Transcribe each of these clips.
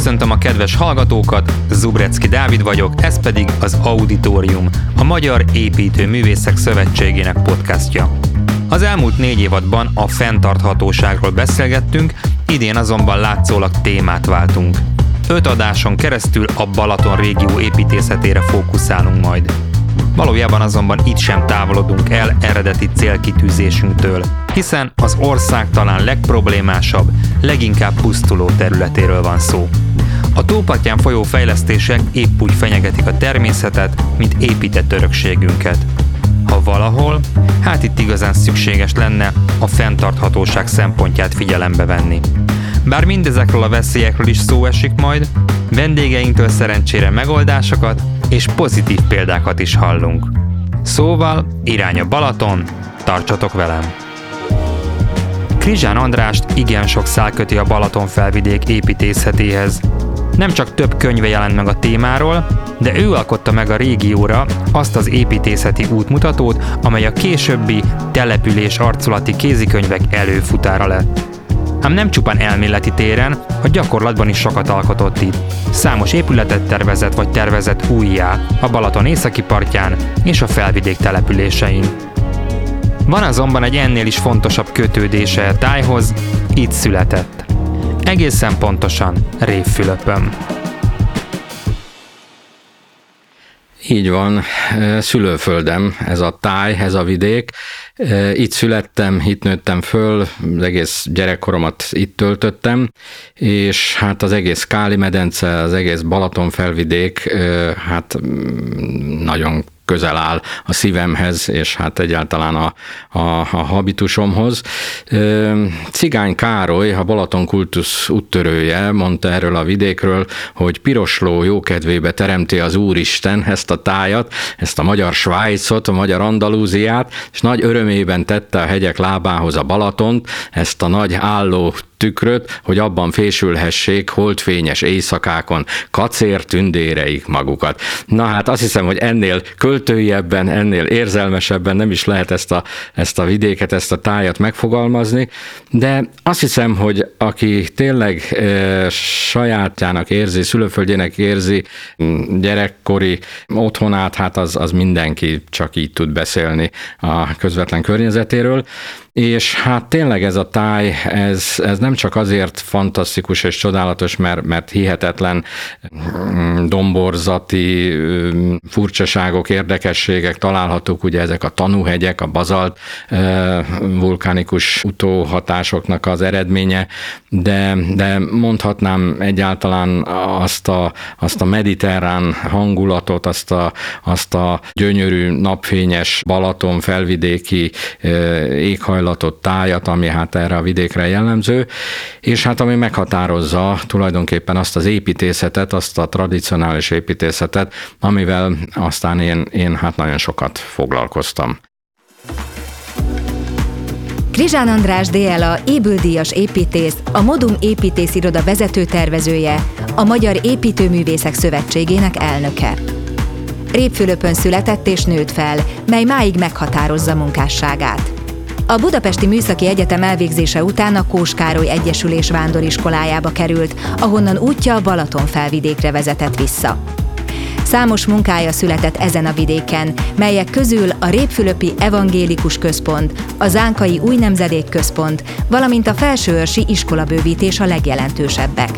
Köszöntöm a kedves hallgatókat, Zubrecki Dávid vagyok, ez pedig az Auditorium, a Magyar Építő Művészek Szövetségének podcastja. Az elmúlt négy évadban a fenntarthatóságról beszélgettünk, idén azonban látszólag témát váltunk. Öt adáson keresztül a Balaton régió építészetére fókuszálunk majd. Valójában azonban itt sem távolodunk el eredeti célkitűzésünktől, hiszen az ország talán legproblémásabb, leginkább pusztuló területéről van szó. A tópatján folyó fejlesztések épp úgy fenyegetik a természetet, mint épített örökségünket. Ha valahol, hát itt igazán szükséges lenne a fenntarthatóság szempontját figyelembe venni. Bár mindezekről a veszélyekről is szó esik majd, vendégeinktől szerencsére megoldásokat és pozitív példákat is hallunk. Szóval irány a Balaton, tartsatok velem! Krizsán Andrást igen sok szál köti a Balaton felvidék építészetéhez. Nem csak több könyve jelent meg a témáról, de ő alkotta meg a régióra azt az építészeti útmutatót, amely a későbbi település arculati kézikönyvek előfutára lett. Ám nem csupán elméleti téren, a gyakorlatban is sokat alkotott itt. Számos épületet tervezett vagy tervezett újjá a Balaton északi partján és a felvidék településein. Van azonban egy ennél is fontosabb kötődése a tájhoz, itt született. Egészen pontosan Révfülöpön. Így van, szülőföldem, ez a táj, ez a vidék. Itt születtem, itt nőttem föl, az egész gyerekkoromat itt töltöttem, és hát az egész Káli medence, az egész Balaton felvidék, hát mm, nagyon közel áll a szívemhez, és hát egyáltalán a, a, a habitusomhoz. Cigány Károly, a Balaton kultusz úttörője mondta erről a vidékről, hogy pirosló jókedvébe teremti az Úristen ezt a tájat, ezt a magyar Svájcot, a magyar Andalúziát, és nagy örömében tette a hegyek lábához a Balatont, ezt a nagy álló tükröt, hogy abban fésülhessék holdfényes éjszakákon kacér tündéreik magukat. Na hát azt hiszem, hogy ennél költőiebben, ennél érzelmesebben nem is lehet ezt a, ezt a vidéket, ezt a tájat megfogalmazni, de azt hiszem, hogy aki tényleg e, sajátjának érzi, szülőföldjének érzi gyerekkori otthonát, hát az, az mindenki csak így tud beszélni a közvetlen környezetéről. És hát tényleg ez a táj, ez, ez nem csak azért fantasztikus és csodálatos, mert, mert hihetetlen mm, domborzati mm, furcsaságok, érdekességek találhatók, ugye ezek a tanúhegyek, a bazalt vulkánikus utóhatásoknak az eredménye, de, de mondhatnám egyáltalán azt a, azt a mediterrán hangulatot, azt a, azt a gyönyörű napfényes Balaton felvidéki éghajlatot, éghajlatot, tájat, ami hát erre a vidékre jellemző, és hát ami meghatározza tulajdonképpen azt az építészetet, azt a tradicionális építészetet, amivel aztán én, én hát nagyon sokat foglalkoztam. Krizsán András DLA ébüldíjas építész, a Modum építésziroda vezető tervezője, a Magyar Építőművészek Szövetségének elnöke. Répfülöpön született és nőtt fel, mely máig meghatározza munkásságát. A Budapesti Műszaki Egyetem elvégzése után a Kós Egyesülés vándoriskolájába került, ahonnan útja a Balaton felvidékre vezetett vissza. Számos munkája született ezen a vidéken, melyek közül a Répfülöpi Evangélikus Központ, a Zánkai Új Nemzedék Központ, valamint a Felsőörsi iskolabővítés a legjelentősebbek.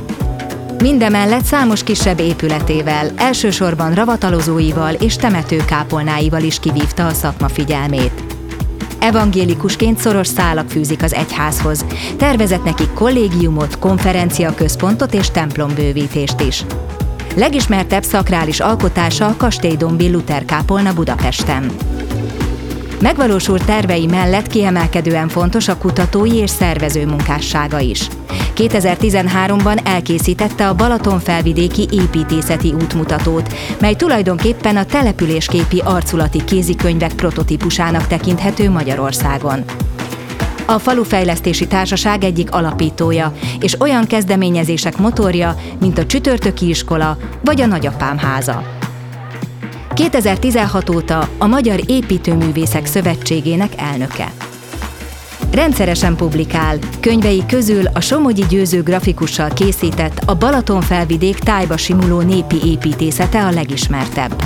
Mindemellett számos kisebb épületével, elsősorban ravatalozóival és temetőkápolnáival is kivívta a szakma figyelmét. Evangélikusként szoros szálak fűzik az egyházhoz. Tervezett nekik kollégiumot, konferenciaközpontot és templombővítést is. Legismertebb szakrális alkotása a Kastélydombi Luther kápolna Budapesten. Megvalósult tervei mellett kiemelkedően fontos a kutatói és szervező munkássága is. 2013-ban elkészítette a Balaton felvidéki építészeti útmutatót, mely tulajdonképpen a településképi arculati kézikönyvek prototípusának tekinthető Magyarországon. A Falufejlesztési Társaság egyik alapítója, és olyan kezdeményezések motorja, mint a Csütörtöki Iskola vagy a Nagyapám háza. 2016 óta a Magyar Építőművészek Szövetségének elnöke. Rendszeresen publikál. Könyvei közül a Somogyi Győző grafikussal készített a Balatonfelvidék tájba simuló népi építészete a legismertebb.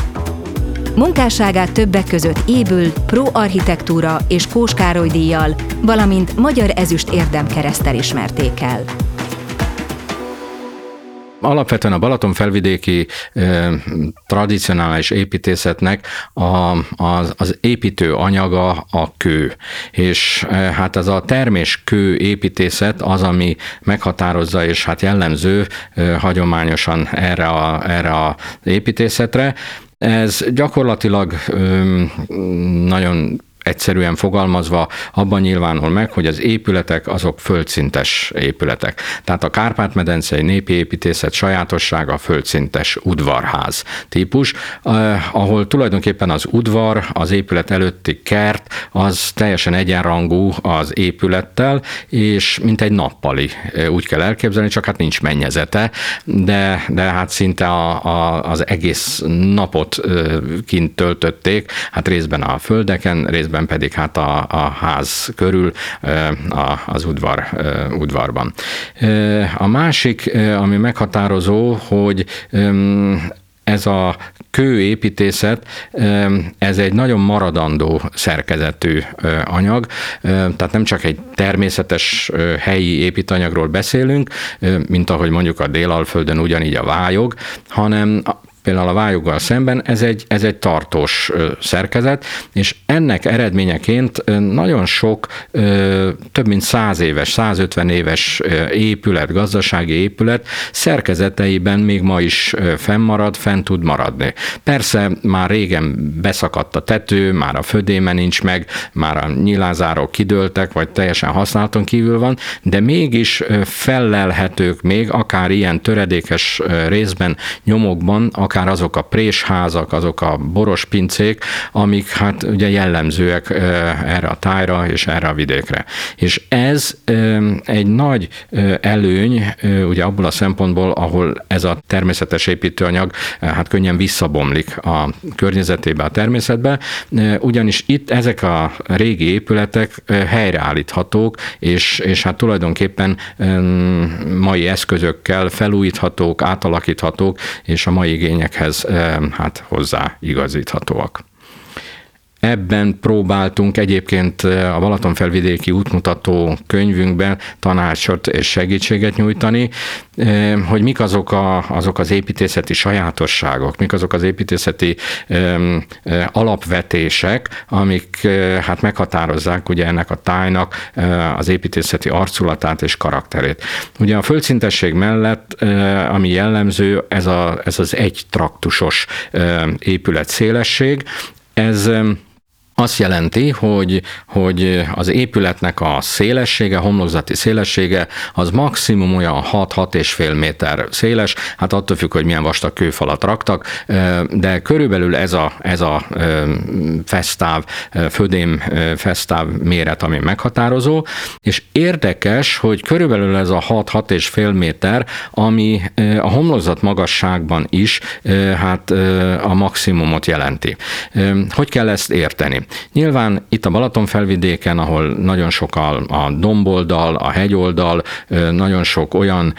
Munkásságát többek között Ébül, Pro Architektúra és Kós Károly díjjal, valamint Magyar Ezüst Érdemkeresztel ismerték el. Alapvetően a Balaton felvidéki tradicionális építészetnek a, az, az építő anyaga a kő. És hát ez a termés kő építészet az, ami meghatározza és hát jellemző hagyományosan erre a, erre a építészetre. Ez gyakorlatilag nagyon egyszerűen fogalmazva abban nyilvánul meg, hogy az épületek azok földszintes épületek. Tehát a Kárpát-medencei népi építészet sajátossága a földszintes udvarház típus, eh, ahol tulajdonképpen az udvar, az épület előtti kert, az teljesen egyenrangú az épülettel, és mint egy nappali, eh, úgy kell elképzelni, csak hát nincs mennyezete, de, de hát szinte a, a, az egész napot eh, kint töltötték, hát részben a földeken, részben részben pedig hát a, a ház körül a, az udvar, udvarban. A másik, ami meghatározó, hogy ez a kőépítészet, ez egy nagyon maradandó szerkezetű anyag, tehát nem csak egy természetes helyi építanyagról beszélünk, mint ahogy mondjuk a Délalföldön ugyanígy a vályog, hanem például a vályoggal szemben, ez egy, ez egy tartós szerkezet, és ennek eredményeként nagyon sok több mint 100 éves, 150 éves épület, gazdasági épület szerkezeteiben még ma is fennmarad, fenn tud maradni. Persze már régen beszakadt a tető, már a födéme nincs meg, már a nyilázárok kidőltek, vagy teljesen használaton kívül van, de mégis fellelhetők még, akár ilyen töredékes részben, nyomokban, akár akár azok a présházak, azok a boros pincék, amik hát ugye jellemzőek erre a tájra és erre a vidékre. És ez egy nagy előny, ugye abból a szempontból, ahol ez a természetes építőanyag hát könnyen visszabomlik a környezetébe, a természetbe, ugyanis itt ezek a régi épületek helyreállíthatók, és, és hát tulajdonképpen mai eszközökkel felújíthatók, átalakíthatók, és a mai igények igényekhez hát hozzá igazíthatóak. Ebben próbáltunk egyébként a Balatonfelvidéki útmutató könyvünkben tanácsot és segítséget nyújtani, hogy mik azok, a, azok az építészeti sajátosságok, mik azok az építészeti alapvetések, amik hát meghatározzák ugye ennek a tájnak az építészeti arculatát és karakterét. Ugye a földszintesség mellett, ami jellemző, ez, a, ez az egy traktusos épület szélesség, ez azt jelenti, hogy, hogy az épületnek a szélessége, homlokzati szélessége az maximum olyan 6-6 és fél méter széles, hát attól függ, hogy milyen vastag kőfalat raktak, de körülbelül ez a, ez a fesztáv, födém fesztáv méret, ami meghatározó, és érdekes, hogy körülbelül ez a 6-6 és fél méter, ami a homlokzat magasságban is hát a maximumot jelenti. Hogy kell ezt érteni? Nyilván itt a Balaton felvidéken, ahol nagyon sok a, a domboldal, a hegyoldal, nagyon sok olyan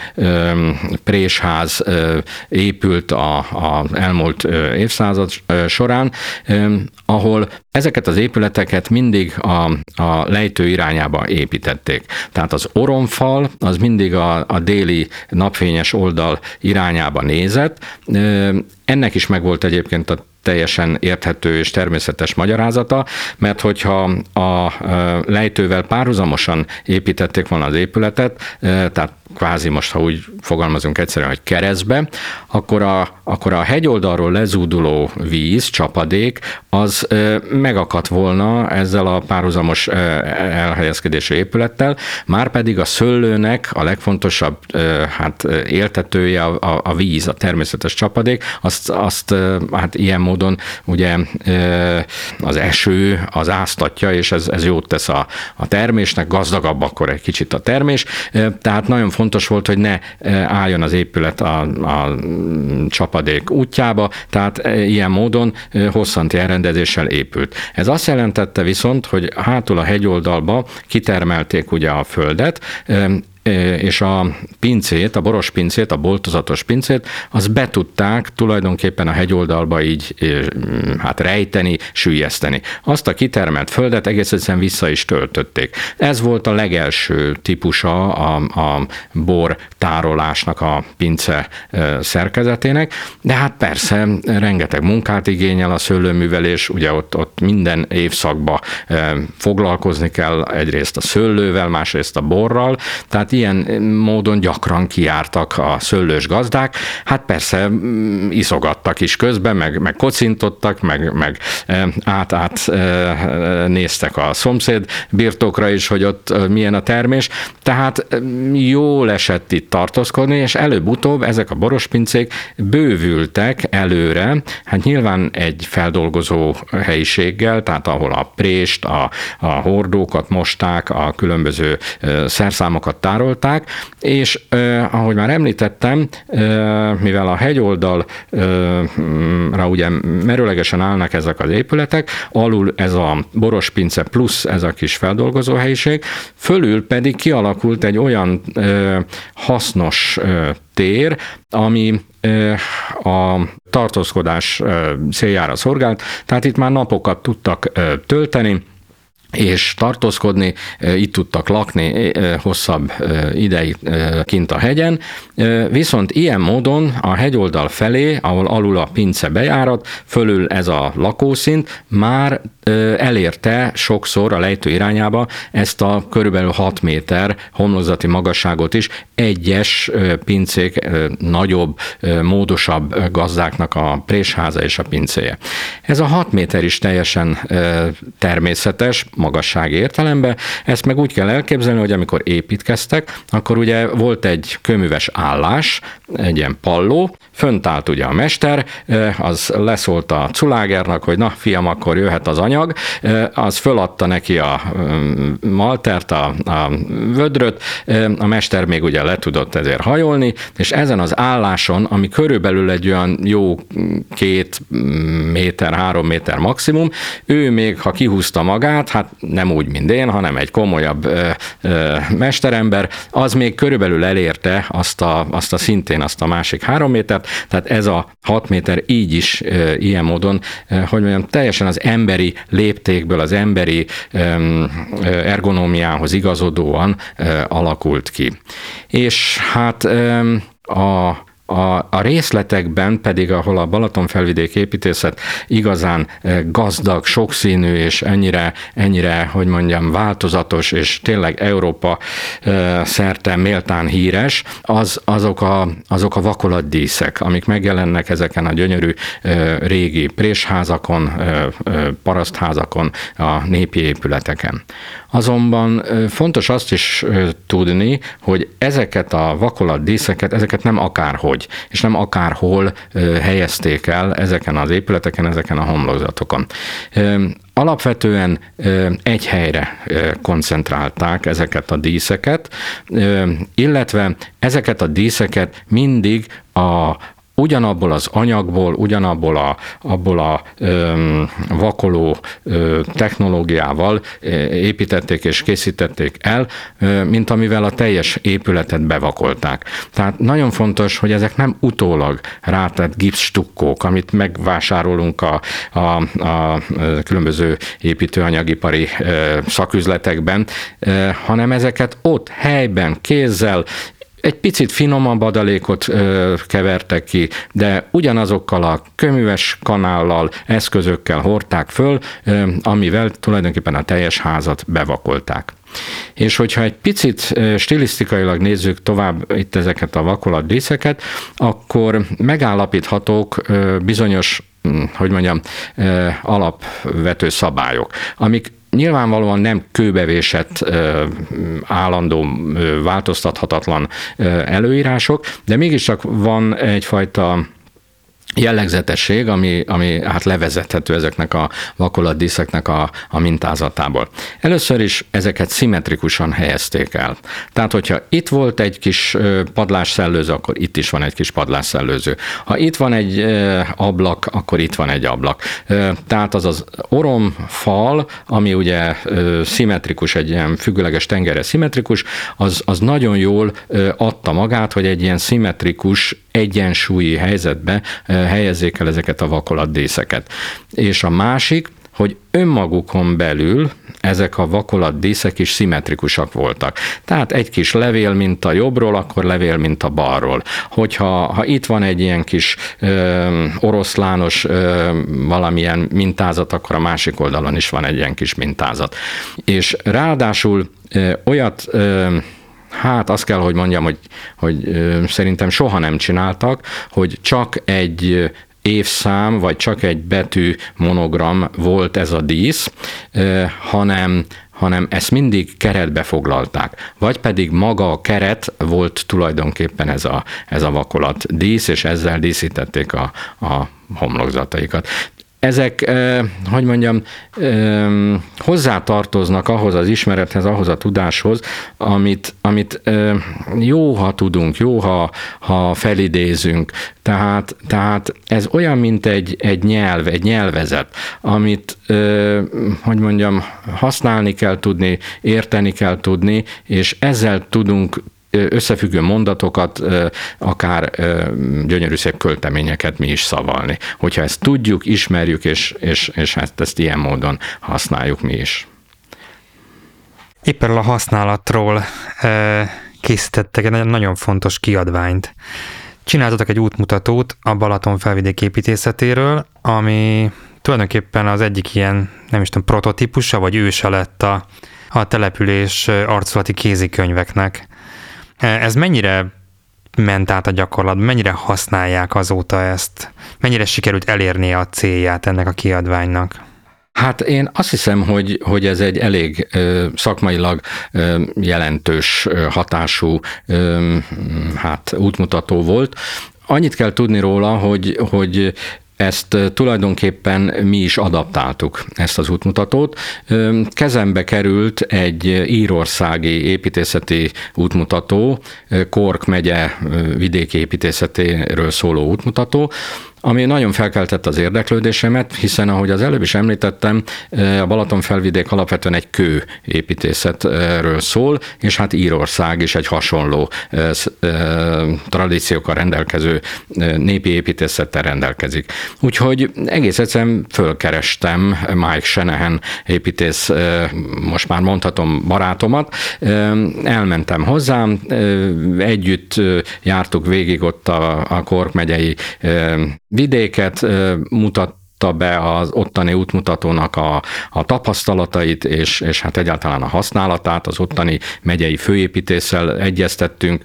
présház épült a, elmúlt évszázad során, ahol ezeket az épületeket mindig a, a lejtő irányába építették. Tehát az oromfal az mindig a, a déli napfényes oldal irányába nézett. Ennek is megvolt egyébként a teljesen érthető és természetes magyarázata, mert hogyha a lejtővel párhuzamosan építették volna az épületet, tehát kvázi most, ha úgy fogalmazunk egyszerűen, hogy keresztbe, akkor a, akkor a hegyoldalról lezúduló víz, csapadék, az megakadt volna ezzel a párhuzamos elhelyezkedésű épülettel, már pedig a szöllőnek a legfontosabb hát, éltetője a, a víz, a természetes csapadék, azt, azt hát ilyen módon ugye az eső az áztatja, és ez, ez jót tesz a, a termésnek, gazdagabb akkor egy kicsit a termés, tehát nagyon fontos volt, hogy ne álljon az épület a, a csapadék útjába, tehát ilyen módon hosszanti elrendezéssel épült. Ez azt jelentette viszont, hogy hátul a hegyoldalba kitermelték ugye a földet, és a pincét, a boros pincét, a boltozatos pincét, az be tudták tulajdonképpen a hegyoldalba így hát rejteni, sűjeszteni. Azt a kitermelt földet egész egyszerűen vissza is töltötték. Ez volt a legelső típusa a, a bor tárolásnak a pince szerkezetének, de hát persze rengeteg munkát igényel a szőlőművelés, ugye ott, ott minden évszakban foglalkozni kell egyrészt a szőlővel, másrészt a borral, tehát ilyen módon gyakran kiártak a szőlős gazdák. Hát persze mm, iszogattak is közben, meg, meg kocintottak, meg, meg át-át néztek a szomszéd birtokra is, hogy ott milyen a termés. Tehát jól esett itt tartózkodni, és előbb-utóbb ezek a borospincék bővültek előre, hát nyilván egy feldolgozó helyiséggel, tehát ahol a prést, a, a hordókat mosták, a különböző szerszámokat tárolták, javasolták, és eh, ahogy már említettem, eh, mivel a hegyoldalra ugye merőlegesen állnak ezek az épületek, alul ez a borospince plusz ez a kis feldolgozó helyiség, fölül pedig kialakult egy olyan eh, hasznos tér, ami a tartózkodás céljára szolgált, tehát itt már napokat tudtak tölteni, és tartózkodni, itt tudtak lakni hosszabb ideig kint a hegyen, viszont ilyen módon a hegyoldal felé, ahol alul a pince bejárat, fölül ez a lakószint, már elérte sokszor a lejtő irányába ezt a körülbelül 6 méter homlokzati magasságot is. Egyes pincék nagyobb, módosabb gazdáknak a présháza és a pincéje. Ez a 6 méter is teljesen természetes, magasság értelemben. Ezt meg úgy kell elképzelni, hogy amikor építkeztek, akkor ugye volt egy köműves állás, egy ilyen palló, fönt állt ugye a mester, az leszólt a culágernak, hogy na fiam, akkor jöhet az anyag, az föladta neki a maltert, a, a vödröt, a mester még ugye le tudott ezért hajolni, és ezen az álláson, ami körülbelül egy olyan jó két méter, három méter maximum, ő még, ha kihúzta magát, hát nem úgy, mint én, hanem egy komolyabb ö, ö, mesterember, az még körülbelül elérte azt a, azt a szintén azt a másik három métert, tehát ez a hat méter így is ö, ilyen módon, ö, hogy mondjam, teljesen az emberi léptékből, az emberi ö, ergonómiához igazodóan ö, alakult ki. És hát ö, a a, a részletekben pedig, ahol a Balaton felvidék építészet igazán eh, gazdag, sokszínű és ennyire, ennyire, hogy mondjam, változatos és tényleg Európa eh, szerte méltán híres, az, azok, a, azok a vakolatdíszek, amik megjelennek ezeken a gyönyörű eh, régi présházakon, parasztházakon, a népi épületeken. Azonban fontos azt is tudni, hogy ezeket a vakolatdíszeket, ezeket nem akárhogy, és nem akárhol helyezték el ezeken az épületeken, ezeken a homlokzatokon. Alapvetően egy helyre koncentrálták ezeket a díszeket, illetve ezeket a díszeket mindig a ugyanabból az anyagból, ugyanabból a, abból a ö, vakoló ö, technológiával építették és készítették el, ö, mint amivel a teljes épületet bevakolták. Tehát nagyon fontos, hogy ezek nem utólag rátett gipsstukkók, amit megvásárolunk a, a, a különböző építőanyagipari ö, szaküzletekben, ö, hanem ezeket ott helyben, kézzel, egy picit finomabb adalékot ö, kevertek ki, de ugyanazokkal a köműves kanállal, eszközökkel hordták föl, ö, amivel tulajdonképpen a teljes házat bevakolták. És hogyha egy picit stilisztikailag nézzük tovább itt ezeket a vakolat díszeket, akkor megállapíthatók bizonyos hm, hogy mondjam, alapvető szabályok, amik nyilvánvalóan nem kőbevésett, állandó, változtathatatlan előírások, de mégiscsak van egyfajta jellegzetesség, ami, ami hát levezethető ezeknek a vakolatdíszeknek a, a mintázatából. Először is ezeket szimmetrikusan helyezték el. Tehát, hogyha itt volt egy kis padlásszellőző, akkor itt is van egy kis padlásszellőző. Ha itt van egy ablak, akkor itt van egy ablak. Tehát az az oromfal, ami ugye szimmetrikus, egy ilyen függőleges tengerre szimmetrikus, az, az nagyon jól adta magát, hogy egy ilyen szimmetrikus egyensúlyi helyzetbe helyezzék el ezeket a vakolatdíszeket. És a másik, hogy önmagukon belül ezek a vakolatdíszek is szimmetrikusak voltak. Tehát egy kis levél, mint a jobbról, akkor levél, mint a balról. Hogyha ha itt van egy ilyen kis ö, oroszlános ö, valamilyen mintázat, akkor a másik oldalon is van egy ilyen kis mintázat. És ráadásul ö, olyat ö, Hát azt kell, hogy mondjam, hogy, hogy szerintem soha nem csináltak, hogy csak egy évszám, vagy csak egy betű monogram volt ez a dísz, hanem hanem ezt mindig keretbe foglalták. Vagy pedig maga a keret volt tulajdonképpen ez a, ez a vakolat dísz, és ezzel díszítették a, a homlokzataikat ezek, hogy mondjam, hozzátartoznak ahhoz az ismerethez, ahhoz a tudáshoz, amit, amit jó, ha tudunk, jó, ha, ha felidézünk. Tehát, tehát ez olyan, mint egy, egy nyelv, egy nyelvezet, amit, hogy mondjam, használni kell tudni, érteni kell tudni, és ezzel tudunk összefüggő mondatokat, akár gyönyörű szép költeményeket mi is szavalni. Hogyha ezt tudjuk, ismerjük, és, és, és ezt, ezt ilyen módon használjuk mi is. Éppen a használatról készítettek egy nagyon fontos kiadványt. Csináltatok egy útmutatót a Balaton felvidék építészetéről, ami tulajdonképpen az egyik ilyen, nem is tudom, prototípusa, vagy őse lett a, a település arculati kézikönyveknek. Ez mennyire ment át a gyakorlatban, mennyire használják azóta ezt, mennyire sikerült elérni a célját ennek a kiadványnak? Hát én azt hiszem, hogy, hogy ez egy elég ö, szakmailag ö, jelentős ö, hatású ö, hát útmutató volt. Annyit kell tudni róla, hogy, hogy ezt tulajdonképpen mi is adaptáltuk, ezt az útmutatót. Kezembe került egy írországi építészeti útmutató, Kork megye vidéki építészetéről szóló útmutató, ami nagyon felkeltett az érdeklődésemet, hiszen ahogy az előbb is említettem, a Balaton felvidék alapvetően egy kő építészetről szól, és hát Írország is egy hasonló tradíciókkal rendelkező népi építészettel rendelkezik. Úgyhogy egész egyszerűen fölkerestem Mike Shanahan építész, most már mondhatom barátomat, elmentem hozzám, együtt jártuk végig ott a, a Kork megyei vidéket mutat be az ottani útmutatónak a, a tapasztalatait, és, és hát egyáltalán a használatát, az ottani megyei főépítéssel egyeztettünk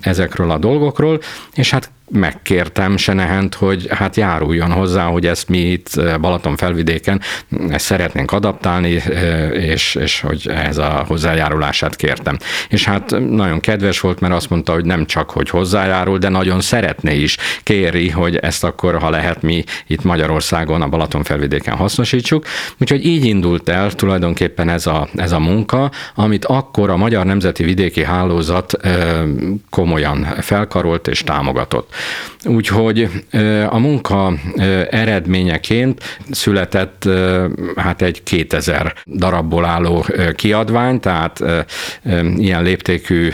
ezekről a dolgokról, és hát megkértem Senehent, hogy hát járuljon hozzá, hogy ezt mi itt eh, Balaton felvidéken ezt szeretnénk adaptálni, eh, és, és hogy ez a hozzájárulását kértem. És hát nagyon kedves volt, mert azt mondta, hogy nem csak, hogy hozzájárul, de nagyon szeretné is, kéri, hogy ezt akkor, ha lehet, mi itt Magyarországon, a Balaton felvidéken hasznosítsuk. Úgyhogy így indult el tulajdonképpen ez a, ez a munka, amit akkor a Magyar Nemzeti Vidéki Hálózat eh, komolyan felkarolt és támogatott. Úgyhogy a munka eredményeként született hát egy 2000 darabból álló kiadvány, tehát ilyen léptékű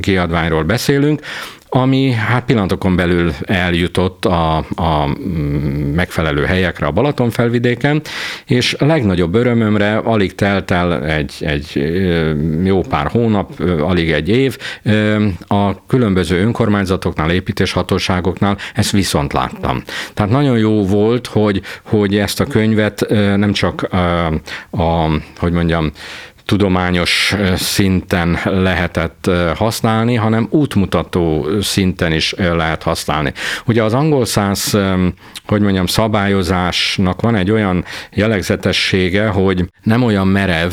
kiadványról beszélünk, ami hát pillanatokon belül eljutott a, a megfelelő helyekre a Balaton felvidéken, és a legnagyobb örömömre alig telt el egy, egy jó pár hónap, alig egy év, a különböző önkormányzatoknál, építéshatóságoknál ezt viszont láttam. Tehát nagyon jó volt, hogy, hogy ezt a könyvet nem csak a, a hogy mondjam, tudományos szinten lehetett használni, hanem útmutató szinten is lehet használni. Ugye az angol száz, hogy mondjam, szabályozásnak van egy olyan jellegzetessége, hogy nem olyan merev,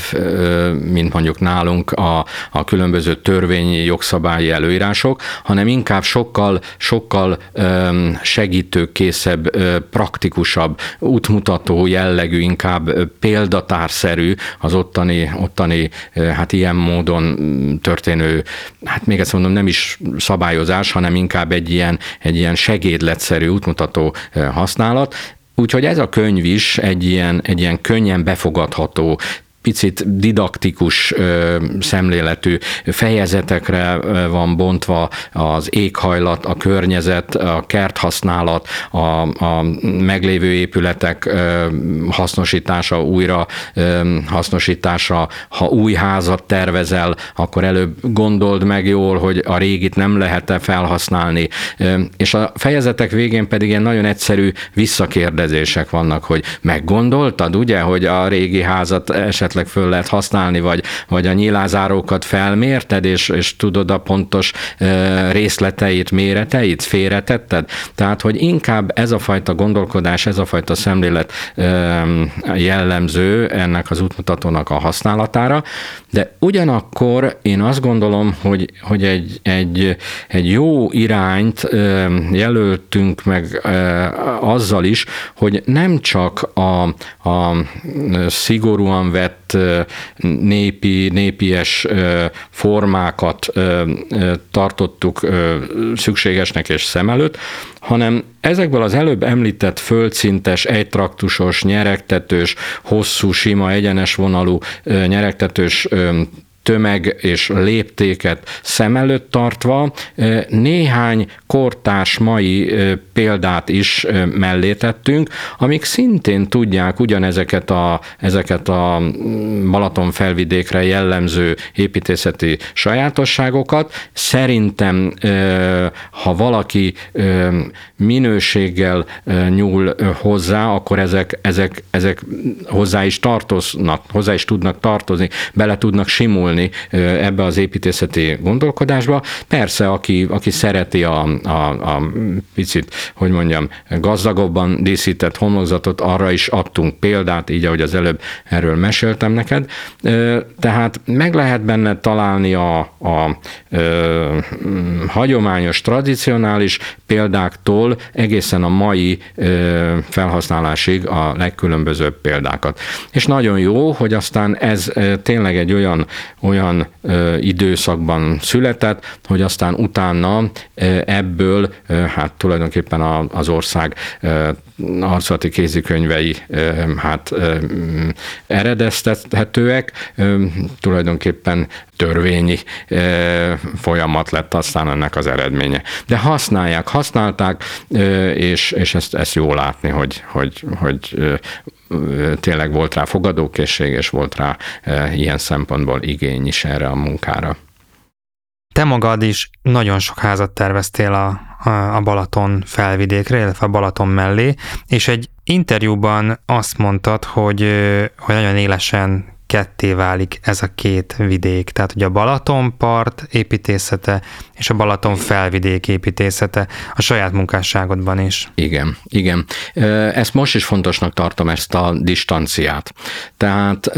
mint mondjuk nálunk a, a különböző törvényi jogszabályi előírások, hanem inkább sokkal, sokkal segítőkészebb, praktikusabb, útmutató jellegű, inkább példatárszerű az ottani, ottani hát ilyen módon történő, hát még ezt mondom, nem is szabályozás, hanem inkább egy ilyen, egy ilyen segédletszerű útmutató használat. Úgyhogy ez a könyv is egy ilyen, egy ilyen könnyen befogadható, picit didaktikus szemléletű fejezetekre van bontva az éghajlat, a környezet, a kerthasználat, a, a meglévő épületek hasznosítása, újra hasznosítása. Ha új házat tervezel, akkor előbb gondold meg jól, hogy a régit nem lehet-e felhasználni. És a fejezetek végén pedig ilyen nagyon egyszerű visszakérdezések vannak, hogy meggondoltad, ugye, hogy a régi házat esetleg esetleg föl lehet használni, vagy, vagy a nyilázárókat felmérted, és, és tudod a pontos részleteit, méreteit, félretetted? Tehát, hogy inkább ez a fajta gondolkodás, ez a fajta szemlélet jellemző ennek az útmutatónak a használatára, de ugyanakkor én azt gondolom, hogy, hogy egy, egy, egy jó irányt jelöltünk meg azzal is, hogy nem csak a, a szigorúan vett népi, népies formákat tartottuk szükségesnek és szem előtt, hanem ezekből az előbb említett földszintes, egytraktusos, nyeregtetős, hosszú, sima, egyenes vonalú nyeregtetős tömeg és léptéket szem előtt tartva néhány kortárs mai példát is mellé tettünk, amik szintén tudják ugyanezeket a, ezeket a Balaton felvidékre jellemző építészeti sajátosságokat. Szerintem, ha valaki minőséggel nyúl hozzá, akkor ezek, ezek, ezek hozzá is tartoznak, hozzá is tudnak tartozni, bele tudnak simulni belekerülni ebbe az építészeti gondolkodásba. Persze, aki, aki szereti a, a, a picit, hogy mondjam, gazdagobban díszített homlokzatot, arra is adtunk példát, így ahogy az előbb erről meséltem neked. Tehát meg lehet benne találni a, a, a hagyományos, tradicionális példáktól egészen a mai felhasználásig a legkülönbözőbb példákat. És nagyon jó, hogy aztán ez tényleg egy olyan, olyan ö, időszakban született, hogy aztán utána ö, ebből ö, hát tulajdonképpen a, az ország ö, arcolati kézikönyvei ö, hát ö, eredeztethetőek, ö, tulajdonképpen törvényi ö, folyamat lett aztán ennek az eredménye. De használják, használták, ö, és, és ezt, ezt jó látni, hogy, hogy, hogy tényleg volt rá fogadókészség, és volt rá ilyen szempontból igény is erre a munkára. Te magad is nagyon sok házat terveztél a, a Balaton felvidékre, illetve a Balaton mellé, és egy interjúban azt mondtad, hogy, hogy nagyon élesen ketté válik ez a két vidék. Tehát, hogy a Balatonpart építészete és a Balaton felvidék építészete a saját munkásságodban is. Igen, igen. Ezt most is fontosnak tartom, ezt a distanciát. Tehát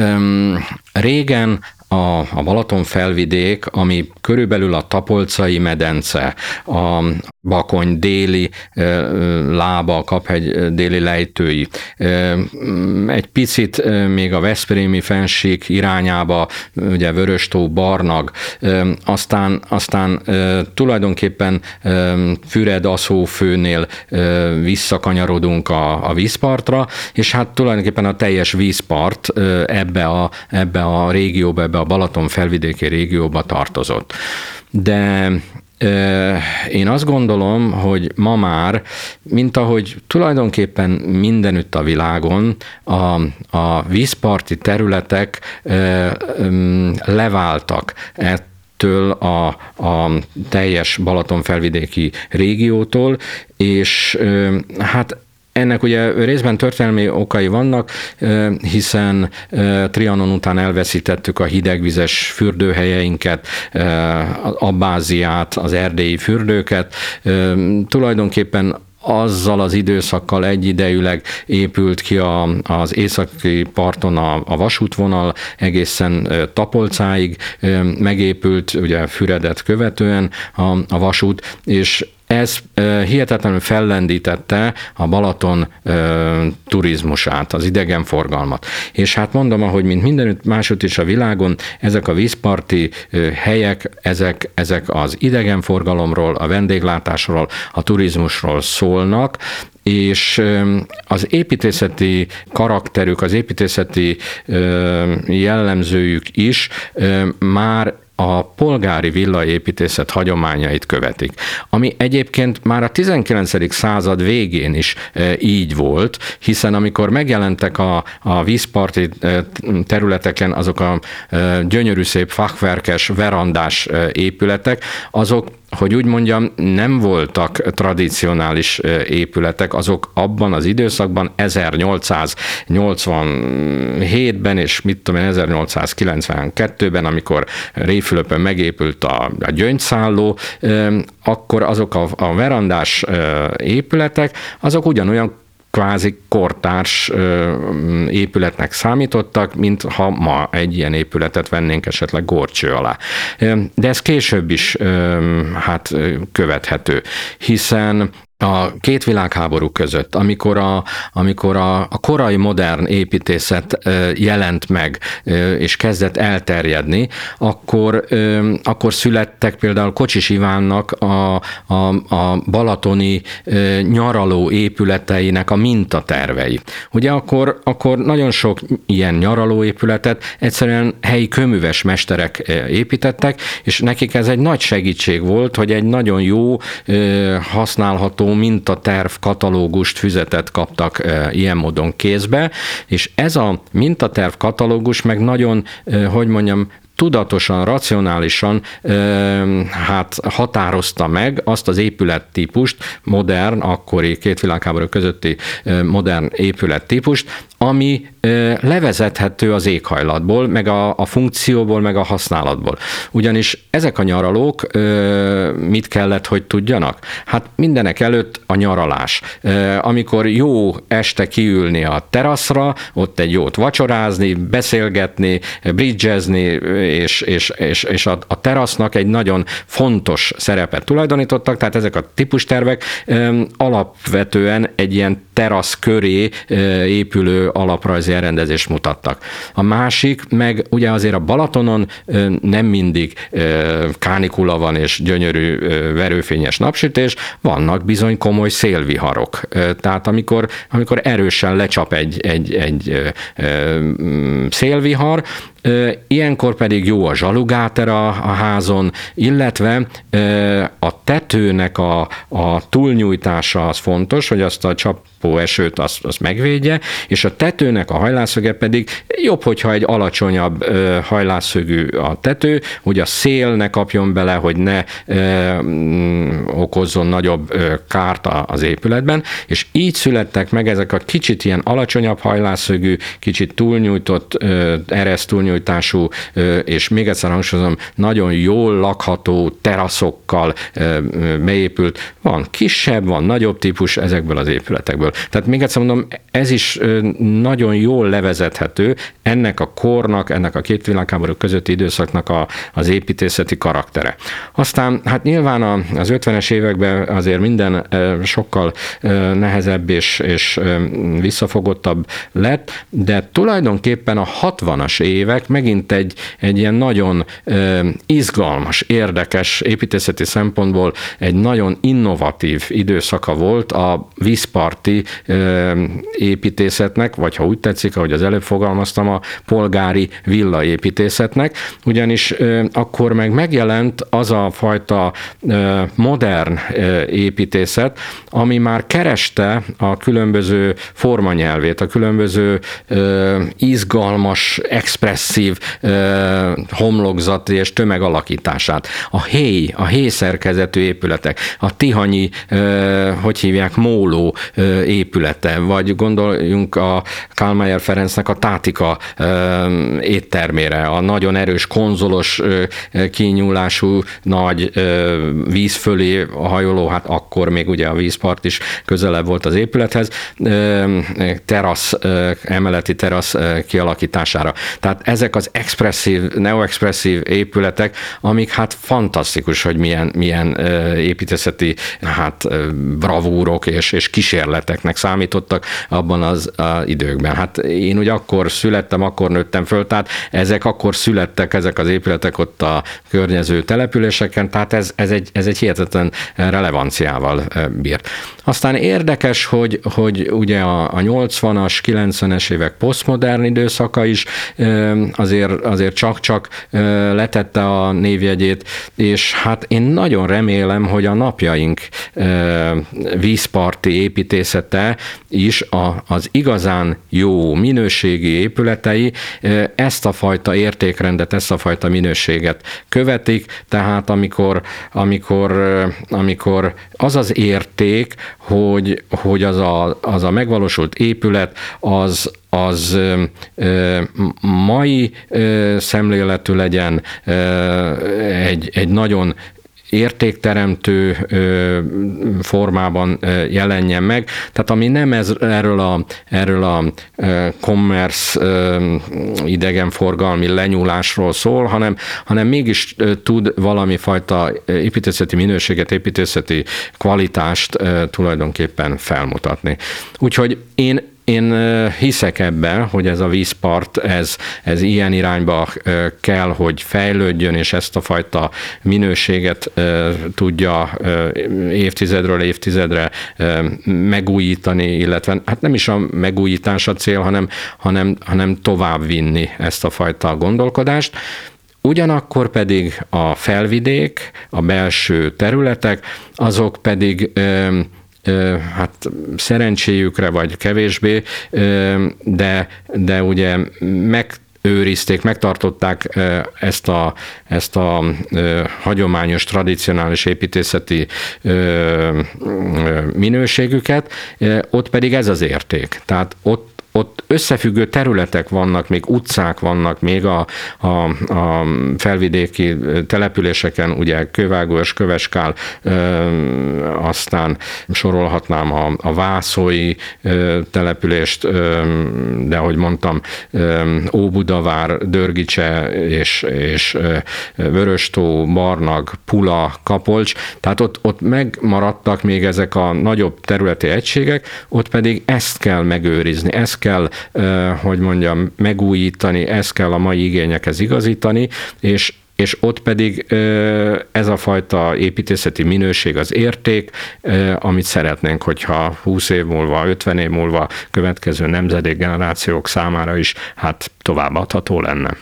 régen a, a Balaton felvidék, ami körülbelül a Tapolcai medence, a Bakony déli lába, Kaphegy déli lejtői, egy picit még a Veszprémi fenség irányába, ugye Vöröstó, Barnag, aztán, aztán tulajdonképpen Füred Aszófőnél visszakanyarodunk a, a vízpartra, és hát tulajdonképpen a teljes vízpart ebbe a, ebbe a régióba, ebbe a Balaton felvidéki régióba tartozott. De én azt gondolom, hogy ma már, mint ahogy tulajdonképpen mindenütt a világon, a, a vízparti területek leváltak ettől a, a teljes Balaton felvidéki régiótól, és hát ennek ugye részben történelmi okai vannak, hiszen Trianon után elveszítettük a hidegvizes fürdőhelyeinket, Abbáziát, az erdélyi fürdőket. Tulajdonképpen azzal az időszakkal egyidejűleg épült ki a, az északi parton a, a vasútvonal, egészen Tapolcáig megépült, ugye Füredet követően a, a vasút, és ez hihetetlenül fellendítette a Balaton turizmusát, az idegenforgalmat. És hát mondom, ahogy mint mindenütt másút is a világon, ezek a vízparti helyek, ezek, ezek az idegenforgalomról, a vendéglátásról, a turizmusról szólnak, és az építészeti karakterük, az építészeti jellemzőjük is már a polgári villaépítészet hagyományait követik, ami egyébként már a 19. század végén is e, így volt, hiszen amikor megjelentek a, a vízparti e, területeken azok a e, gyönyörű szép fachverkes, verandás épületek, azok hogy úgy mondjam, nem voltak tradicionális épületek, azok abban az időszakban 1887-ben és mit tudom én, 1892-ben, amikor Réfülöpön megépült a, a gyöngyszálló, akkor azok a, a verandás épületek, azok ugyanolyan kvázi kortárs épületnek számítottak, mint ha ma egy ilyen épületet vennénk esetleg gorcső alá. De ez később is hát követhető, hiszen a két világháború között, amikor a, amikor a, a korai modern építészet jelent meg, és kezdett elterjedni, akkor, akkor születtek például Kocsis Ivánnak a, a, a balatoni nyaraló épületeinek a mintatervei. Ugye akkor, akkor nagyon sok ilyen nyaraló épületet egyszerűen helyi köműves mesterek építettek, és nekik ez egy nagy segítség volt, hogy egy nagyon jó, használható mintaterv katalógust, füzetet kaptak ilyen módon kézbe, és ez a mintaterv katalógus meg nagyon, hogy mondjam, tudatosan, racionálisan hát határozta meg azt az épülettípust, modern, akkori két világháború közötti modern épülettípust, ami levezethető az éghajlatból, meg a, a funkcióból, meg a használatból. Ugyanis ezek a nyaralók mit kellett, hogy tudjanak? Hát mindenek előtt a nyaralás. Amikor jó este kiülni a teraszra, ott egy jót vacsorázni, beszélgetni, bridgezni, és, és, és, és a, a terasznak egy nagyon fontos szerepet tulajdonítottak, tehát ezek a típustervek alapvetően egy ilyen terasz köré épülő alaprajzi elrendezést mutattak. A másik, meg ugye azért a Balatonon nem mindig kánikula van és gyönyörű verőfényes napsütés, vannak bizony komoly szélviharok. Tehát amikor, amikor erősen lecsap egy, egy, egy szélvihar, Ilyenkor pedig jó a zsalugáter a, a házon, illetve a tetőnek a, a túlnyújtása az fontos, hogy azt a csapó esőt azt, azt megvédje, és a tetőnek a hajlászöge pedig jobb, hogyha egy alacsonyabb hajlászögű a tető, hogy a szél ne kapjon bele, hogy ne mm, okozzon nagyobb kárt az épületben, és így születtek meg ezek a kicsit ilyen alacsonyabb hajlászögű, kicsit túlnyújtott, ereszt túlnyújtott nyújtású, és még egyszer hangsúlyozom, nagyon jól lakható teraszokkal beépült. Van kisebb, van nagyobb típus ezekből az épületekből. Tehát még egyszer mondom, ez is nagyon jól levezethető ennek a kornak, ennek a két világháború közötti időszaknak a, az építészeti karaktere. Aztán hát nyilván az 50-es években azért minden sokkal nehezebb és, és visszafogottabb lett, de tulajdonképpen a 60-as évek megint egy, egy ilyen nagyon izgalmas, érdekes építészeti szempontból egy nagyon innovatív időszaka volt a vízparti építészetnek, vagy ha úgy tetszik, ahogy az előbb fogalmaztam, a polgári villaépítészetnek, ugyanis akkor meg megjelent az a fajta modern építészet, ami már kereste a különböző formanyelvét, a különböző izgalmas, expresszív homlokzati és tömegalakítását. A héj, a héj szerkezetű épületek, a tihanyi, hogy hívják, móló épülete, vagy gondoljunk a Kálmájer Ferencnek a Tátika éttermére, a nagyon erős konzolos kinyúlású nagy víz fölé hajoló, hát akkor még ugye a vízpart is közelebb volt az épülethez, terasz, emeleti terasz kialakítására. Tehát ezek az expresszív, neoexpresszív épületek, amik hát fantasztikus, hogy milyen, milyen építészeti hát bravúrok és, és kísérleteknek számítottak abban az a időkben. Hát én ugye akkor születtem, akkor nőttem föl, tehát ezek akkor születtek, ezek az épületek ott a környező településeken, tehát ez, ez, egy, ez egy hihetetlen relevanciával bírt. Aztán érdekes, hogy, hogy ugye a, a 80-as, 90-es évek posztmodern időszaka is azért, azért csak-csak letette a névjegyét, és hát én nagyon remélem, hogy a napjaink vízparti építészete is a, az igazán jó minőségi épületei ezt a fajta értékrendet, ezt a fajta minőséget követik, tehát amikor, amikor, amikor az az érték, hogy, hogy az, a, az a megvalósult épület, az, az mai szemléletű legyen, egy, egy nagyon értékteremtő formában jelenjen meg. Tehát ami nem ez, erről a, erről a commerce idegenforgalmi lenyúlásról szól, hanem, hanem mégis tud valami fajta építészeti minőséget, építészeti kvalitást tulajdonképpen felmutatni. Úgyhogy én én hiszek ebben, hogy ez a vízpart, ez, ez ilyen irányba kell, hogy fejlődjön, és ezt a fajta minőséget tudja évtizedről évtizedre megújítani, illetve hát nem is a megújítás a cél, hanem, hanem, hanem tovább vinni ezt a fajta gondolkodást. Ugyanakkor pedig a felvidék, a belső területek, azok pedig hát szerencséjükre, vagy kevésbé, de, de ugye meg őrizték, megtartották ezt a, ezt a hagyományos, tradicionális építészeti minőségüket, ott pedig ez az érték. Tehát ott ott összefüggő területek vannak, még utcák vannak, még a, a, a felvidéki településeken, ugye Kővágos, Köveskál, aztán sorolhatnám a, a Vászói települést, de ahogy mondtam, Óbudavár, Dörgicse és, és Vöröstó, Barnag, Pula, Kapolcs, tehát ott, ott megmaradtak még ezek a nagyobb területi egységek, ott pedig ezt kell megőrizni, ezt kell kell, hogy mondjam, megújítani, ezt kell a mai igényekhez igazítani, és és ott pedig ez a fajta építészeti minőség, az érték, amit szeretnénk, hogyha 20 év múlva, 50 év múlva következő nemzedék generációk számára is hát továbbadható lenne.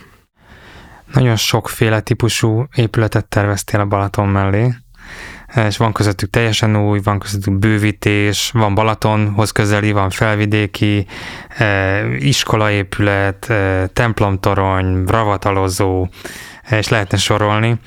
Nagyon sokféle típusú épületet terveztél a Balaton mellé és van közöttük teljesen új, van közöttük bővítés, van Balatonhoz közeli, van felvidéki, eh, iskolaépület, eh, templomtorony, ravatalozó, eh, és lehetne sorolni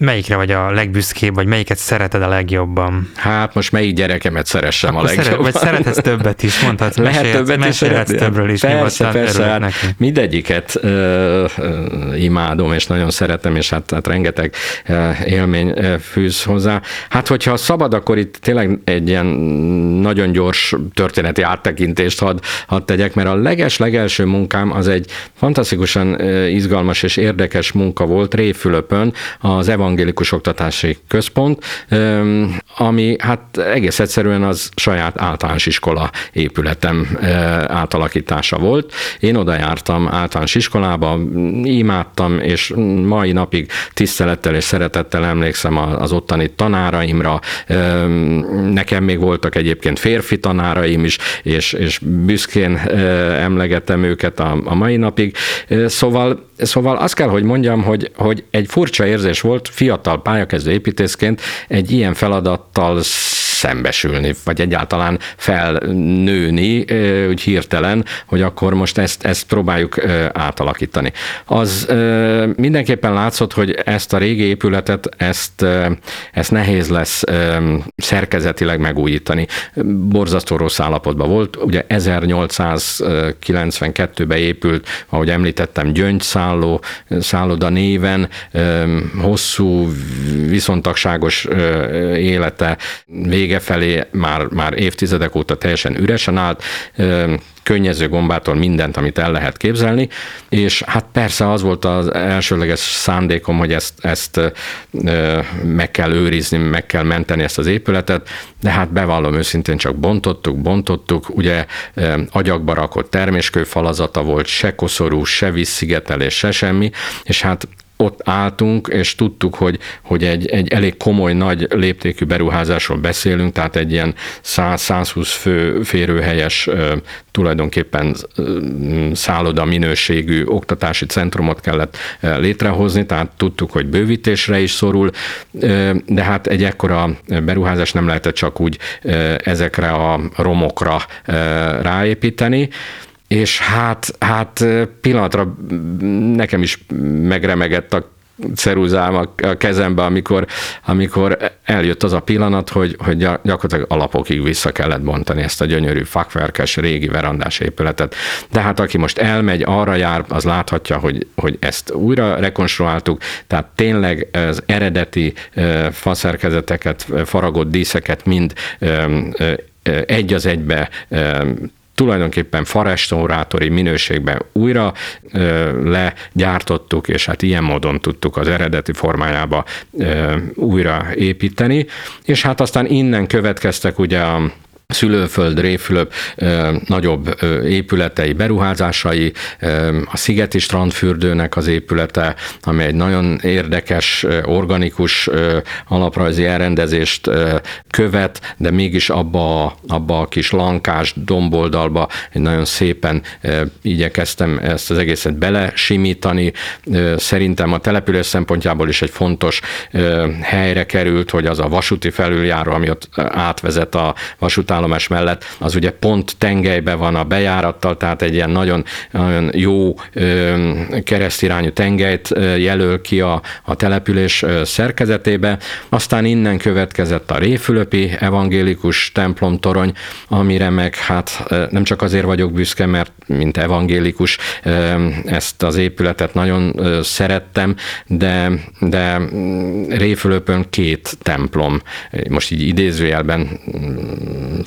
melyikre vagy a legbüszkébb, vagy melyiket szereted a legjobban? Hát most melyik gyerekemet szeressem Akkor a legjobban? Szeret, vagy szeretesz többet is, mondhatsz, Lehet mesélhetsz, többet is szeretni. többről is. Persze, persze, hát neki. mindegyiket ö, ö, imádom, és nagyon szeretem, és hát, hát rengeteg ö, élmény ö, fűz hozzá. Hát, hogyha szabad, akkor itt tényleg egy ilyen nagyon gyors történeti áttekintést hadd had tegyek, mert a leges-legelső munkám az egy fantasztikusan izgalmas és érdekes munka volt Réfülöpön, az Evan evangélikus oktatási központ, ami hát egész egyszerűen az saját általános iskola épületem átalakítása volt. Én oda jártam általános iskolába, imádtam, és mai napig tisztelettel és szeretettel emlékszem az ottani tanáraimra. Nekem még voltak egyébként férfi tanáraim is, és, és büszkén emlegetem őket a, a mai napig. Szóval Szóval azt kell, hogy mondjam, hogy, hogy egy furcsa érzés volt fiatal pályakezdő építészként egy ilyen feladattal szembesülni, vagy egyáltalán felnőni úgy hirtelen, hogy akkor most ezt, ezt próbáljuk átalakítani. Az mindenképpen látszott, hogy ezt a régi épületet, ezt, ezt nehéz lesz szerkezetileg megújítani. Borzasztó rossz állapotban volt, ugye 1892-ben épült, ahogy említettem, gyöngyszálló, szálloda néven, hosszú, viszontagságos élete vége felé már, már évtizedek óta teljesen üresen állt, könnyező gombától mindent, amit el lehet képzelni, és hát persze az volt az elsőleges szándékom, hogy ezt, ezt meg kell őrizni, meg kell menteni ezt az épületet, de hát bevallom őszintén csak bontottuk, bontottuk, ugye agyagba rakott terméskő falazata volt, se koszorú, se vízszigetelés, se semmi, és hát ott álltunk, és tudtuk, hogy, hogy egy, egy elég komoly, nagy léptékű beruházásról beszélünk, tehát egy ilyen 100-120 fő férőhelyes tulajdonképpen szálloda minőségű oktatási centrumot kellett létrehozni, tehát tudtuk, hogy bővítésre is szorul, de hát egy ekkora beruházás nem lehetett csak úgy ezekre a romokra ráépíteni, és hát, hát pillanatra nekem is megremegett a ceruzám a kezembe, amikor, amikor eljött az a pillanat, hogy, hogy gyakorlatilag alapokig vissza kellett bontani ezt a gyönyörű fakverkes, régi verandás épületet. De hát aki most elmegy, arra jár, az láthatja, hogy, hogy ezt újra rekonstruáltuk, tehát tényleg az eredeti faszerkezeteket, faragott díszeket mind egy az egybe tulajdonképpen farestaurátori minőségben újra legyártottuk, és hát ilyen módon tudtuk az eredeti formájába újra építeni, és hát aztán innen következtek ugye a Szülőföld, Réfülöp nagyobb épületei, beruházásai, a Szigeti Strandfürdőnek az épülete, ami egy nagyon érdekes, organikus alaprajzi elrendezést követ, de mégis abba, abba a kis lankás domboldalba egy nagyon szépen igyekeztem ezt az egészet belesimítani. Szerintem a település szempontjából is egy fontos helyre került, hogy az a vasúti felüljáró, ami ott átvezet a vasútán állomás mellett, az ugye pont tengelybe van a bejárattal, tehát egy ilyen nagyon, nagyon jó keresztirányú tengelyt jelöl ki a, a település szerkezetébe. Aztán innen következett a Réfülöpi evangélikus templomtorony, amire meg hát nem csak azért vagyok büszke, mert mint evangélikus ezt az épületet nagyon szerettem, de, de Réfülöpön két templom, most így idézőjelben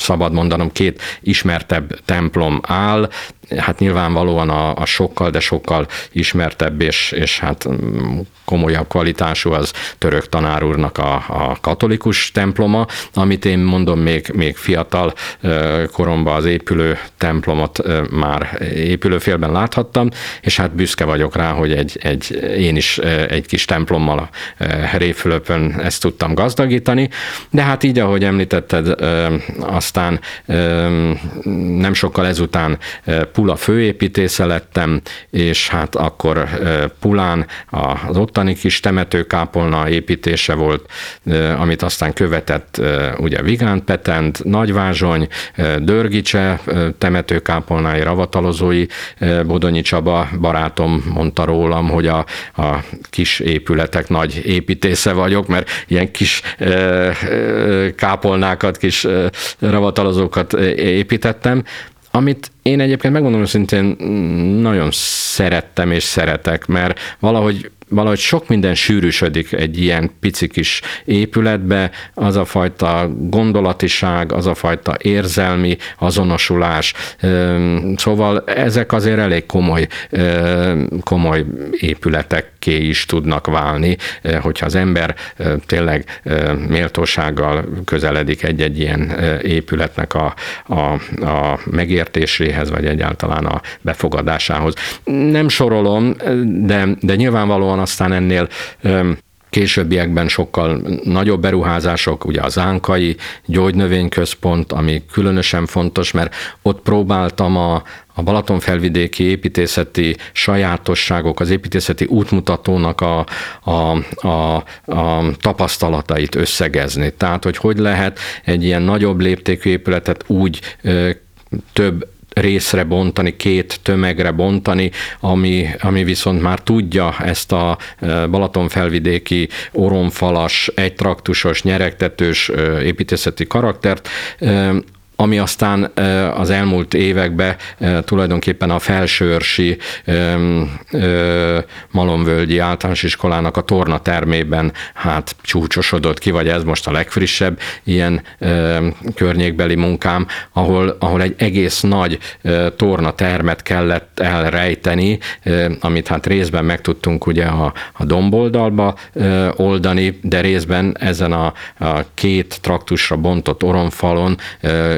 szabad mondanom, két ismertebb templom áll, hát nyilvánvalóan a, a sokkal, de sokkal ismertebb és, és hát mm, komolyabb kvalitású az török tanár úrnak a, a katolikus temploma, amit én mondom még, még fiatal koromban az épülő templomot már épülőfélben láthattam, és hát büszke vagyok rá, hogy egy, egy, én is egy kis templommal a Réfülöpön ezt tudtam gazdagítani, de hát így, ahogy említetted, aztán nem sokkal ezután Pula főépítésze lettem, és hát akkor Pulán az ottani kis temetőkápolna építése volt, amit aztán követett ugye Vigán Petent, Nagyvázsony, Dörgicse temetőkápolnái, ravatalozói, Bodonyi Csaba barátom mondta rólam, hogy a, a kis épületek nagy építésze vagyok, mert ilyen kis kápolnákat, kis ravatalozókat építettem, amit én egyébként megmondom őszintén nagyon szerettem és szeretek, mert valahogy valahogy sok minden sűrűsödik egy ilyen pici kis épületbe, az a fajta gondolatiság, az a fajta érzelmi azonosulás. Szóval ezek azért elég komoly, komoly épületekké is tudnak válni, hogyha az ember tényleg méltósággal közeledik egy-egy ilyen épületnek a, a, a megértéséhez, vagy egyáltalán a befogadásához. Nem sorolom, de, de nyilvánvalóan aztán ennél későbbiekben sokkal nagyobb beruházások, ugye az Ánkai gyógynövényközpont, ami különösen fontos, mert ott próbáltam a, a Balatonfelvidéki építészeti sajátosságok, az építészeti útmutatónak a, a, a, a tapasztalatait összegezni. Tehát, hogy hogy lehet egy ilyen nagyobb léptékű épületet úgy több részre bontani, két tömegre bontani, ami, ami viszont már tudja ezt a Balatonfelvidéki oromfalas, egytraktusos, nyeregtetős építészeti karaktert, ami aztán az elmúlt években tulajdonképpen a felsőrsi Malomvölgyi általános iskolának a torna termében hát csúcsosodott ki, vagy ez most a legfrissebb ilyen környékbeli munkám, ahol, ahol egy egész nagy torna termet kellett elrejteni, amit hát részben meg tudtunk ugye a, a domboldalba oldani, de részben ezen a, a két traktusra bontott oromfalon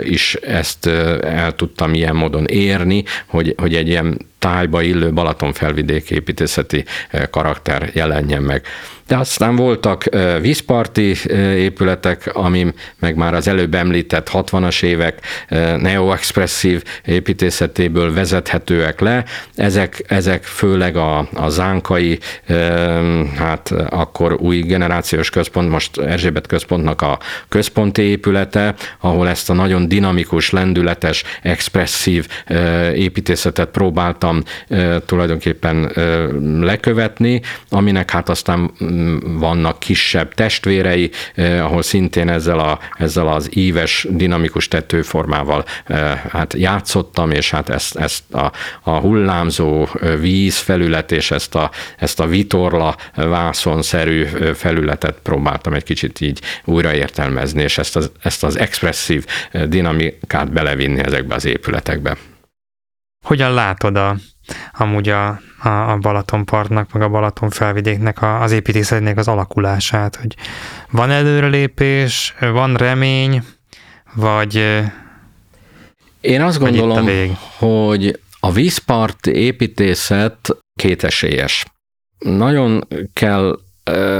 is ezt el tudtam ilyen módon érni, hogy, hogy egy ilyen tájba illő Balaton felvidék építészeti karakter jelenjen meg. De aztán voltak vízparti épületek, ami meg már az előbb említett 60-as évek neoexpresszív építészetéből vezethetőek le. Ezek, ezek főleg a, a zánkai, hát akkor új generációs központ, most Erzsébet központnak a központi épülete, ahol ezt a nagyon dinamikus, lendületes, expresszív építészetet próbáltam tulajdonképpen lekövetni, aminek hát aztán vannak kisebb testvérei, eh, ahol szintén ezzel, a, ezzel az íves, dinamikus tetőformával eh, hát játszottam, és hát ezt, ezt a, a hullámzó eh, víz és ezt a, ezt a vitorla vászonszerű felületet próbáltam egy kicsit így újraértelmezni, és ezt az, ezt az expresszív dinamikát belevinni ezekbe az épületekbe. Hogyan látod a amúgy a, a, a Balatonpartnak, meg a Balaton felvidéknek a, az építészetnek az alakulását, hogy van előrelépés, van remény, vagy Én azt gondolom, hogy a vízpart építészet kétesélyes. Nagyon kell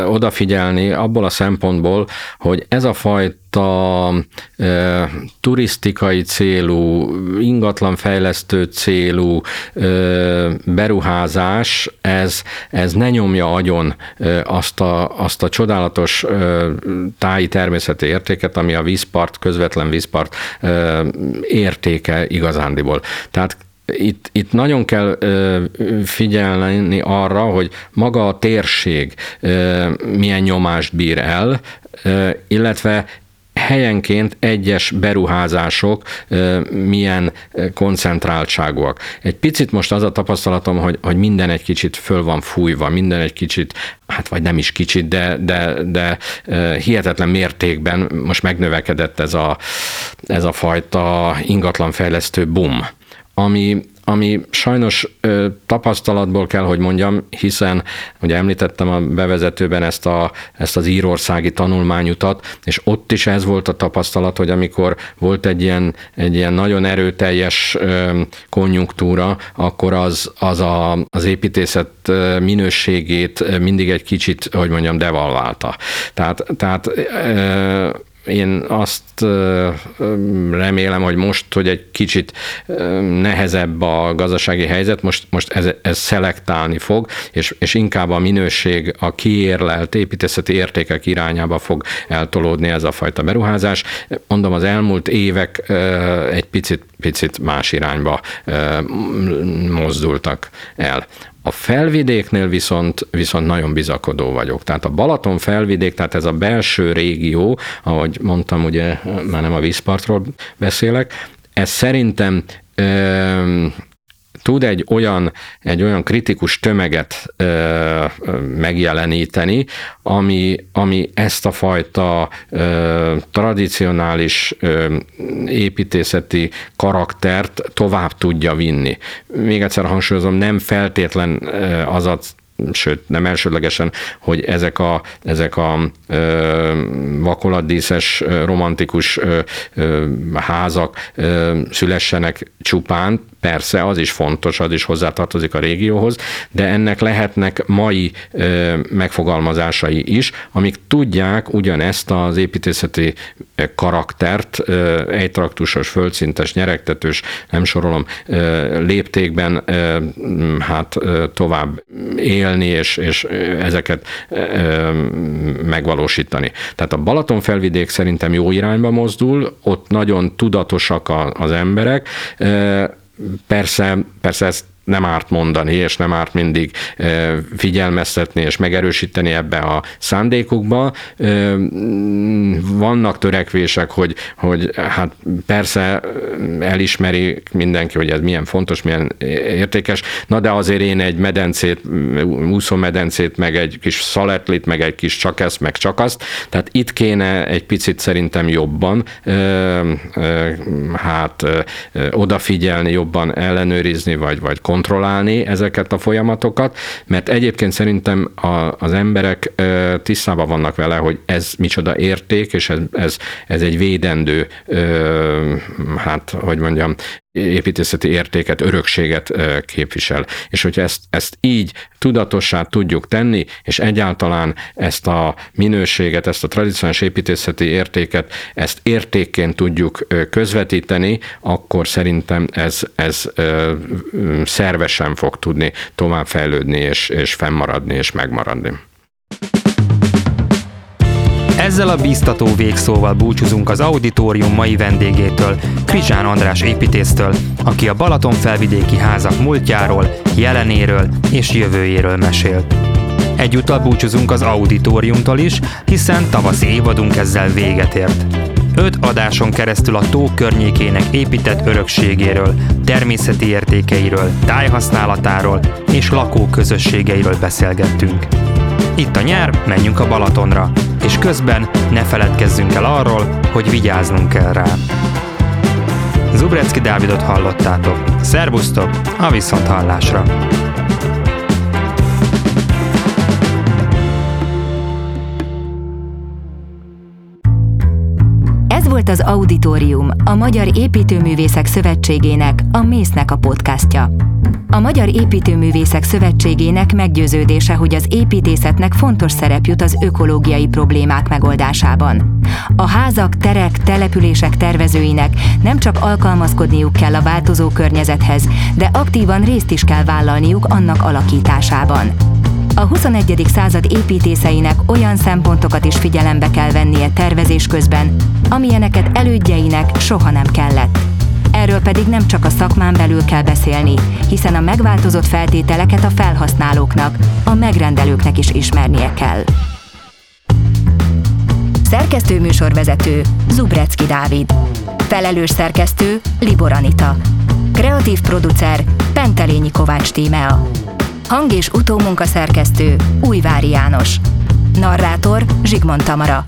odafigyelni abból a szempontból, hogy ez a fajta e, turisztikai célú, ingatlanfejlesztő célú e, beruházás, ez, ez ne nyomja agyon e, azt, a, azt a csodálatos e, táji természeti értéket, ami a vízpart, közvetlen vízpart e, értéke igazándiból. Tehát itt, itt nagyon kell figyelni arra, hogy maga a térség milyen nyomást bír el, illetve helyenként egyes beruházások milyen koncentráltságúak. Egy picit most az a tapasztalatom, hogy, hogy minden egy kicsit föl van fújva, minden egy kicsit, hát vagy nem is kicsit, de, de, de hihetetlen mértékben most megnövekedett ez a, ez a fajta ingatlanfejlesztő boom ami, ami sajnos ö, tapasztalatból kell, hogy mondjam, hiszen ugye említettem a bevezetőben ezt, a, ezt az írországi tanulmányutat, és ott is ez volt a tapasztalat, hogy amikor volt egy ilyen, egy ilyen nagyon erőteljes ö, konjunktúra, akkor az, az a, az építészet minőségét mindig egy kicsit, hogy mondjam, devalválta. Tehát, tehát ö, én azt remélem, hogy most, hogy egy kicsit nehezebb a gazdasági helyzet, most, most ez, ez szelektálni fog, és, és inkább a minőség, a kiérlelt építészeti értékek irányába fog eltolódni ez a fajta beruházás. Mondom, az elmúlt évek egy picit, picit más irányba mozdultak el. A felvidéknél viszont, viszont nagyon bizakodó vagyok. Tehát a Balaton felvidék, tehát ez a belső régió, ahogy mondtam, ugye már nem a vízpartról beszélek, ez szerintem tud egy olyan, egy olyan kritikus tömeget ö, megjeleníteni, ami, ami ezt a fajta ö, tradicionális ö, építészeti karaktert tovább tudja vinni. Még egyszer hangsúlyozom, nem feltétlen az a sőt nem elsődlegesen, hogy ezek a, ezek a ö, vakolatdíszes, romantikus ö, ö, házak ö, szülessenek csupán, persze, az is fontos, az is hozzátartozik a régióhoz, de ennek lehetnek mai megfogalmazásai is, amik tudják ugyanezt az építészeti karaktert, egytraktusos, földszintes, nyeregtetős, nem sorolom, léptékben hát tovább élni, és, és ezeket megvalósítani. Tehát a Balaton felvidék szerintem jó irányba mozdul, ott nagyon tudatosak az emberek, Persze, persze ezt nem árt mondani, és nem árt mindig figyelmeztetni és megerősíteni ebbe a szándékukba. Vannak törekvések, hogy, hogy hát persze elismeri mindenki, hogy ez milyen fontos, milyen értékes, na de azért én egy medencét, úszómedencét, meg egy kis szaletlit, meg egy kis csak ezt, meg csak azt, tehát itt kéne egy picit szerintem jobban hát odafigyelni, jobban ellenőrizni, vagy, vagy kontrollálni ezeket a folyamatokat, mert egyébként szerintem a, az emberek tisztában vannak vele, hogy ez micsoda érték, és ez, ez, ez egy védendő, hát, hogy mondjam, építészeti értéket, örökséget képvisel. És hogyha ezt, ezt így tudatossá tudjuk tenni, és egyáltalán ezt a minőséget, ezt a tradicionális építészeti értéket, ezt értékként tudjuk közvetíteni, akkor szerintem ez, ez szervesen fog tudni továbbfejlődni, és, és fennmaradni, és megmaradni. Ezzel a bíztató végszóval búcsúzunk az auditorium mai vendégétől, Krizsán András építésztől, aki a Balaton felvidéki házak múltjáról, jelenéről és jövőjéről mesélt. Egyúttal búcsúzunk az auditoriumtól is, hiszen tavaszi évadunk ezzel véget ért. Öt adáson keresztül a tó környékének épített örökségéről, természeti értékeiről, tájhasználatáról és lakóközösségeiről beszélgettünk. Itt a nyár, menjünk a Balatonra, és közben ne feledkezzünk el arról, hogy vigyáznunk kell rá. Zubrecki Dávidot hallottátok. Szervusztok, a viszont volt az Auditorium, a Magyar Építőművészek Szövetségének, a Mésznek a podcastja. A Magyar Építőművészek Szövetségének meggyőződése, hogy az építészetnek fontos szerep jut az ökológiai problémák megoldásában. A házak, terek, települések tervezőinek nem csak alkalmazkodniuk kell a változó környezethez, de aktívan részt is kell vállalniuk annak alakításában. A 21. század építészeinek olyan szempontokat is figyelembe kell vennie tervezés közben, amilyeneket elődjeinek soha nem kellett. Erről pedig nem csak a szakmán belül kell beszélni, hiszen a megváltozott feltételeket a felhasználóknak, a megrendelőknek is ismernie kell. Szerkesztő műsorvezető Zubrecki Dávid. Felelős szerkesztő Libor Anita. Kreatív producer Pentelényi Kovács Tímea. Hang- és utómunkaszerkesztő Újvári János. Narrátor Zsigmond Tamara.